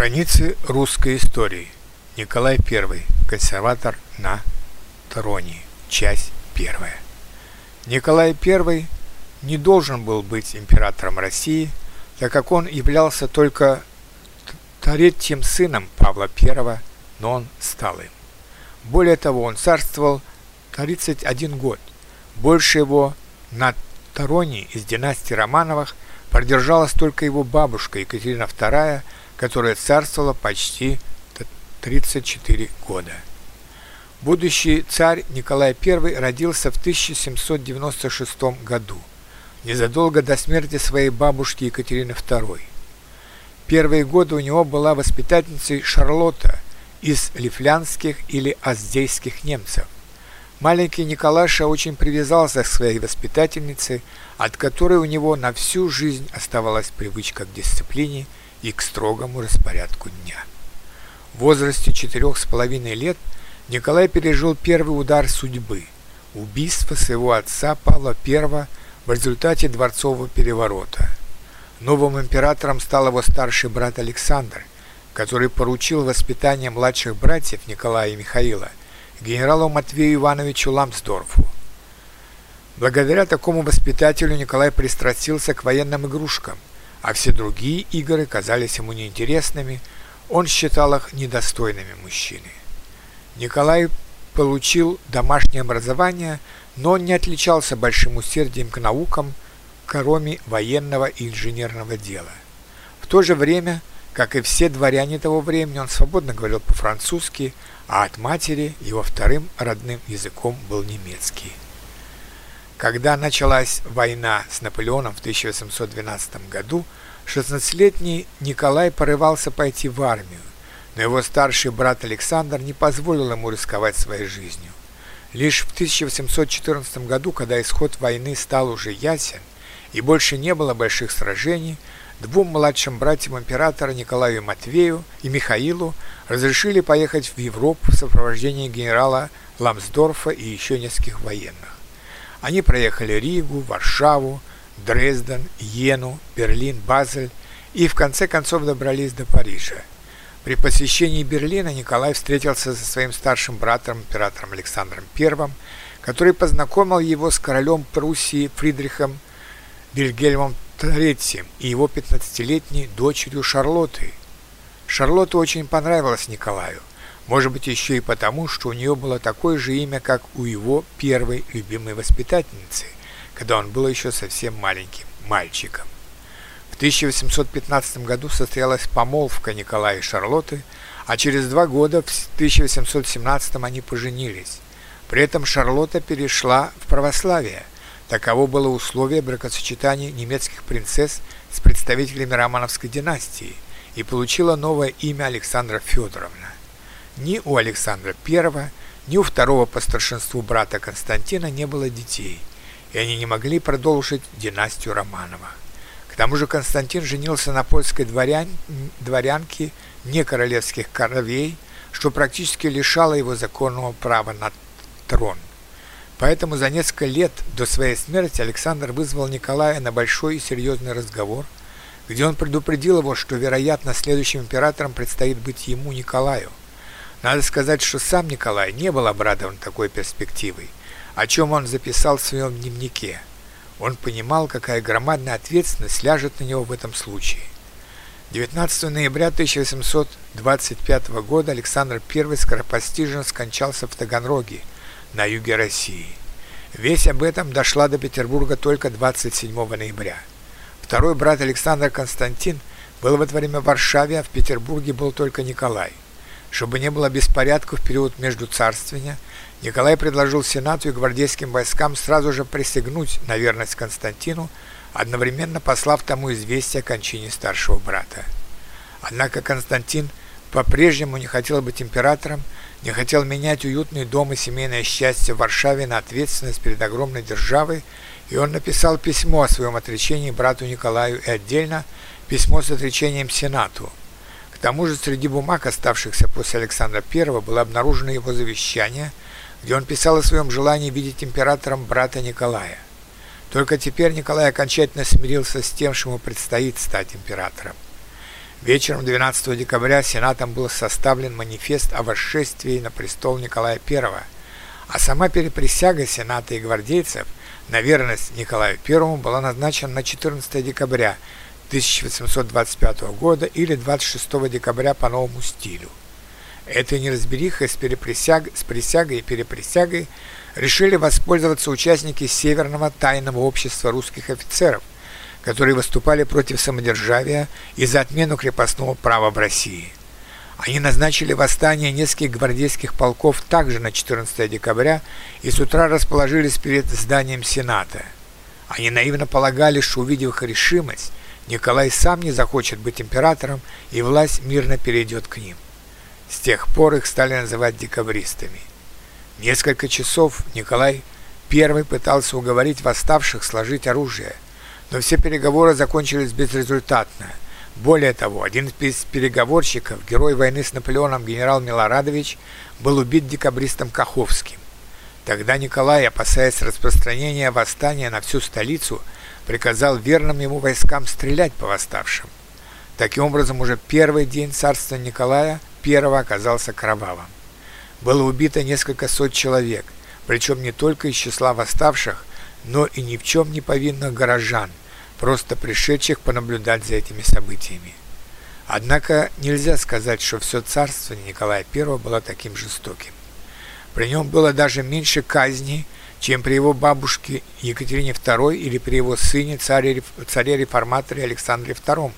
Страницы русской истории. Николай I. Консерватор на троне. Часть первая. Николай I не должен был быть императором России, так как он являлся только третьим сыном Павла I, но он стал им. Более того, он царствовал 31 год. Больше его на троне из династии Романовых продержалась только его бабушка Екатерина II, которая царствовала почти 34 года. Будущий царь Николай I родился в 1796 году, незадолго до смерти своей бабушки Екатерины II. Первые годы у него была воспитательницей Шарлотта из лифлянских или аздейских немцев. Маленький Николаша очень привязался к своей воспитательнице, от которой у него на всю жизнь оставалась привычка к дисциплине – и к строгому распорядку дня. В возрасте четырех с половиной лет Николай пережил первый удар судьбы – убийство своего отца Павла I в результате дворцового переворота. Новым императором стал его старший брат Александр, который поручил воспитание младших братьев Николая и Михаила генералу Матвею Ивановичу Ламсдорфу. Благодаря такому воспитателю Николай пристрастился к военным игрушкам – а все другие игры казались ему неинтересными, он считал их недостойными мужчины. Николай получил домашнее образование, но он не отличался большим усердием к наукам, кроме военного и инженерного дела. В то же время, как и все дворяне того времени, он свободно говорил по-французски, а от матери его вторым родным языком был немецкий. Когда началась война с Наполеоном в 1812 году, 16-летний Николай порывался пойти в армию, но его старший брат Александр не позволил ему рисковать своей жизнью. Лишь в 1814 году, когда исход войны стал уже ясен и больше не было больших сражений, двум младшим братьям императора Николаю Матвею и Михаилу разрешили поехать в Европу в сопровождении генерала Ламсдорфа и еще нескольких военных. Они проехали Ригу, Варшаву, Дрезден, Йену, Берлин, Базель и в конце концов добрались до Парижа. При посещении Берлина Николай встретился со своим старшим братом, императором Александром I, который познакомил его с королем Пруссии Фридрихом Вильгельмом III и его 15-летней дочерью Шарлоттой. Шарлотта очень понравилась Николаю. Может быть, еще и потому, что у нее было такое же имя, как у его первой любимой воспитательницы, когда он был еще совсем маленьким мальчиком. В 1815 году состоялась помолвка Николая и Шарлотты, а через два года, в 1817 они поженились. При этом Шарлотта перешла в православие. Таково было условие бракосочетания немецких принцесс с представителями Романовской династии и получила новое имя Александра Федоровна. Ни у Александра I, ни у второго по старшинству брата Константина не было детей, и они не могли продолжить династию Романова. К тому же Константин женился на польской дворян... дворянке не королевских кровей, что практически лишало его законного права на трон. Поэтому за несколько лет до своей смерти Александр вызвал Николая на большой и серьезный разговор, где он предупредил его, что, вероятно, следующим императором предстоит быть ему, Николаю. Надо сказать, что сам Николай не был обрадован такой перспективой, о чем он записал в своем дневнике. Он понимал, какая громадная ответственность ляжет на него в этом случае. 19 ноября 1825 года Александр I скоропостижно скончался в Таганроге, на юге России. Весть об этом дошла до Петербурга только 27 ноября. Второй брат Александр Константин был в это время в Варшаве, а в Петербурге был только Николай – чтобы не было беспорядков в период между царствия, Николай предложил Сенату и гвардейским войскам сразу же присягнуть на верность Константину, одновременно послав тому известие о кончине старшего брата. Однако Константин по-прежнему не хотел быть императором, не хотел менять уютный дом и семейное счастье в Варшаве на ответственность перед огромной державой, и он написал письмо о своем отречении брату Николаю и отдельно письмо с отречением Сенату – к тому же среди бумаг, оставшихся после Александра I, было обнаружено его завещание, где он писал о своем желании видеть императором брата Николая. Только теперь Николай окончательно смирился с тем, что ему предстоит стать императором. Вечером 12 декабря Сенатом был составлен манифест о восшествии на престол Николая I, а сама переприсяга Сената и гвардейцев на верность Николаю I была назначена на 14 декабря 1825 года или 26 декабря по новому стилю. Этой неразберихой с, переприсяг... с присягой и переприсягой решили воспользоваться участники Северного тайного общества русских офицеров, которые выступали против самодержавия и за отмену крепостного права в России. Они назначили восстание нескольких гвардейских полков также на 14 декабря и с утра расположились перед зданием Сената. Они наивно полагали, что увидев их решимость, Николай сам не захочет быть императором и власть мирно перейдет к ним. С тех пор их стали называть декабристами. Несколько часов Николай I пытался уговорить восставших сложить оружие, но все переговоры закончились безрезультатно. Более того, один из переговорщиков, герой войны с Наполеоном генерал Милорадович, был убит декабристом Каховским. Тогда Николай, опасаясь распространения восстания на всю столицу, приказал верным ему войскам стрелять по восставшим. Таким образом, уже первый день царства Николая I оказался кровавым. Было убито несколько сот человек, причем не только из числа восставших, но и ни в чем не повинных горожан, просто пришедших понаблюдать за этими событиями. Однако нельзя сказать, что все царство Николая I было таким жестоким. При нем было даже меньше казней, чем при его бабушке Екатерине II или при его сыне царе-реформаторе Александре II.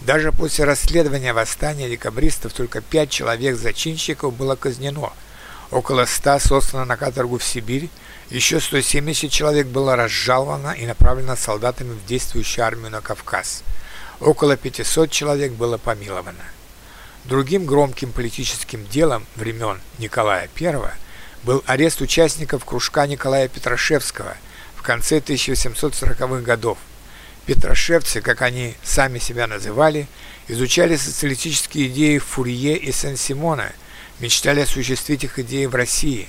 Даже после расследования восстания декабристов только пять человек-зачинщиков было казнено. Около ста сослано на каторгу в Сибирь, еще 170 человек было разжаловано и направлено солдатами в действующую армию на Кавказ. Около 500 человек было помиловано. Другим громким политическим делом времен Николая I был арест участников кружка Николая Петрашевского в конце 1840-х годов – Петрошевцы, как они сами себя называли, изучали социалистические идеи Фурье и Сен-Симона, мечтали осуществить их идеи в России.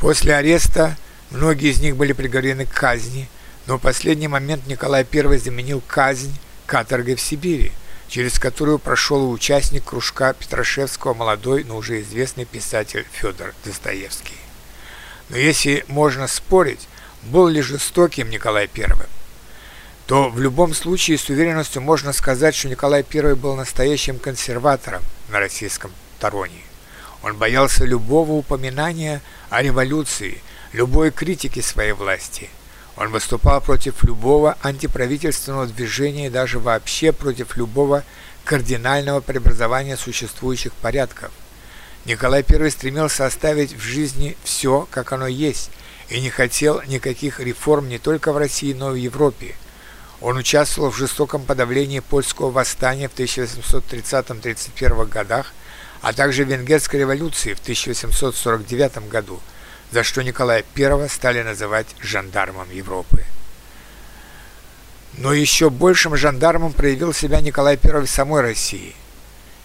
После ареста многие из них были приговорены к казни, но в последний момент Николай I заменил казнь каторгой в Сибири, через которую прошел участник кружка Петрошевского молодой, но уже известный писатель Федор Достоевский. Но если можно спорить, был ли жестоким Николай I, то в любом случае с уверенностью можно сказать, что Николай I был настоящим консерватором на российском троне. Он боялся любого упоминания о революции, любой критики своей власти. Он выступал против любого антиправительственного движения и даже вообще против любого кардинального преобразования существующих порядков. Николай I стремился оставить в жизни все, как оно есть, и не хотел никаких реформ не только в России, но и в Европе – он участвовал в жестоком подавлении польского восстания в 1830-31 годах, а также Венгерской революции в 1849 году, за что Николая I стали называть жандармом Европы. Но еще большим жандармом проявил себя Николай I в самой России.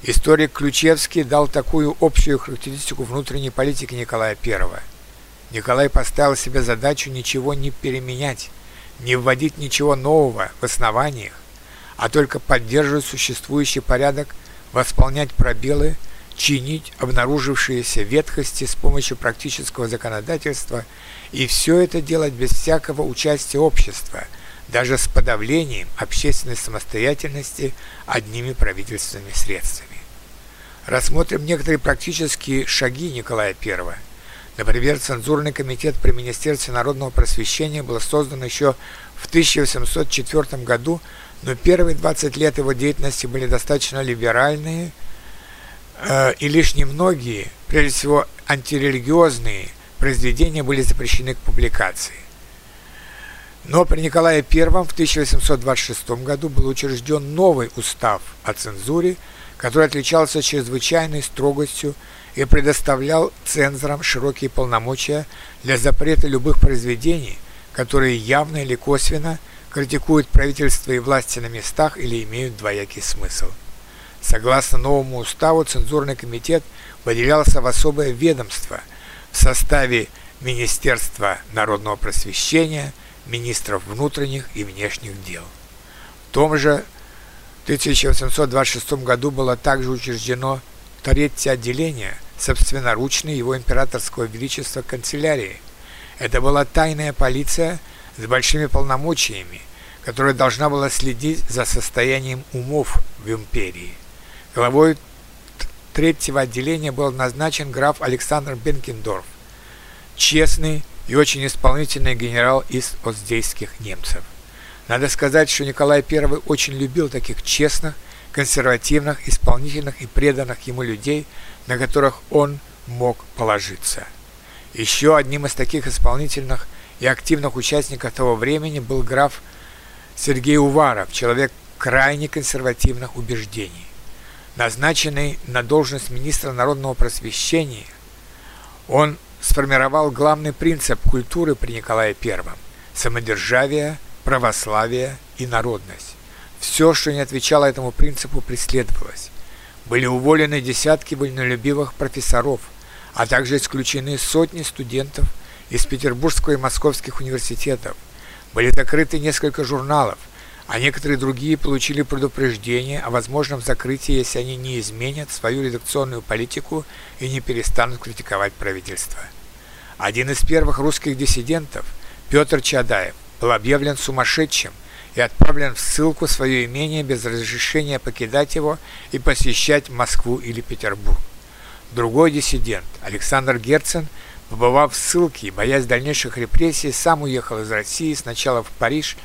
Историк Ключевский дал такую общую характеристику внутренней политики Николая I. Николай поставил себе задачу ничего не переменять, не вводить ничего нового в основаниях, а только поддерживать существующий порядок, восполнять пробелы, чинить обнаружившиеся ветхости с помощью практического законодательства и все это делать без всякого участия общества, даже с подавлением общественной самостоятельности одними правительственными средствами. Рассмотрим некоторые практические шаги Николая I – Например, цензурный комитет при Министерстве народного просвещения был создан еще в 1804 году, но первые 20 лет его деятельности были достаточно либеральные, э, и лишь немногие, прежде всего антирелигиозные, произведения были запрещены к публикации. Но при Николае I в 1826 году был учрежден новый устав о цензуре, который отличался чрезвычайной строгостью и предоставлял цензорам широкие полномочия для запрета любых произведений, которые явно или косвенно критикуют правительство и власти на местах или имеют двоякий смысл. Согласно новому уставу, цензурный комитет выделялся в особое ведомство в составе Министерства народного просвещения, министров внутренних и внешних дел. В том же 1826 году было также учреждено третье отделение собственноручной его императорского величества канцелярии. Это была тайная полиция с большими полномочиями, которая должна была следить за состоянием умов в империи. Главой третьего отделения был назначен граф Александр Бенкендорф, честный и очень исполнительный генерал из оздейских немцев. Надо сказать, что Николай I очень любил таких честных, консервативных, исполнительных и преданных ему людей, на которых он мог положиться. Еще одним из таких исполнительных и активных участников того времени был граф Сергей Уваров, человек крайне консервативных убеждений. Назначенный на должность министра народного просвещения, он сформировал главный принцип культуры при Николае I – самодержавие, православие и народность. Все, что не отвечало этому принципу, преследовалось. Были уволены десятки вольнолюбивых профессоров, а также исключены сотни студентов из Петербургского и Московских университетов. Были закрыты несколько журналов, а некоторые другие получили предупреждение о возможном закрытии, если они не изменят свою редакционную политику и не перестанут критиковать правительство. Один из первых русских диссидентов, Петр Чадаев, был объявлен сумасшедшим и отправлен в ссылку в свое имение без разрешения покидать его и посещать Москву или Петербург. Другой диссидент, Александр Герцен, побывав в ссылке и боясь дальнейших репрессий, сам уехал из России сначала в Париж,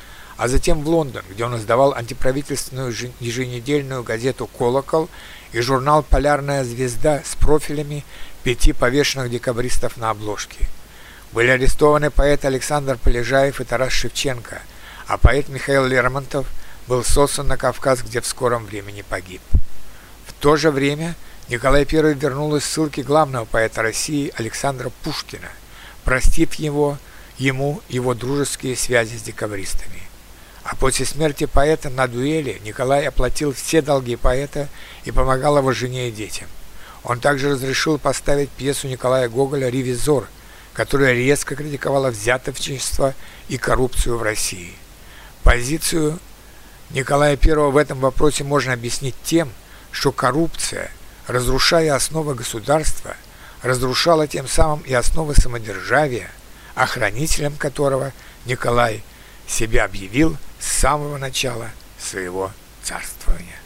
а затем в Лондон, где он издавал антиправительственную еженедельную газету «Колокол» и журнал «Полярная звезда» с профилями пяти повешенных декабристов на обложке. Были арестованы поэт Александр Полежаев и Тарас Шевченко, а поэт Михаил Лермонтов был сослан на Кавказ, где в скором времени погиб. В то же время Николай I вернул из ссылки главного поэта России Александра Пушкина, простив его, ему его дружеские связи с декабристами. А после смерти поэта на дуэли Николай оплатил все долги поэта и помогал его жене и детям. Он также разрешил поставить пьесу Николая Гоголя «Ревизор», которая резко критиковала взяточничество и коррупцию в России. Позицию Николая I в этом вопросе можно объяснить тем, что коррупция, разрушая основы государства, разрушала тем самым и основы самодержавия, охранителем которого Николай себя объявил с самого начала своего царствования.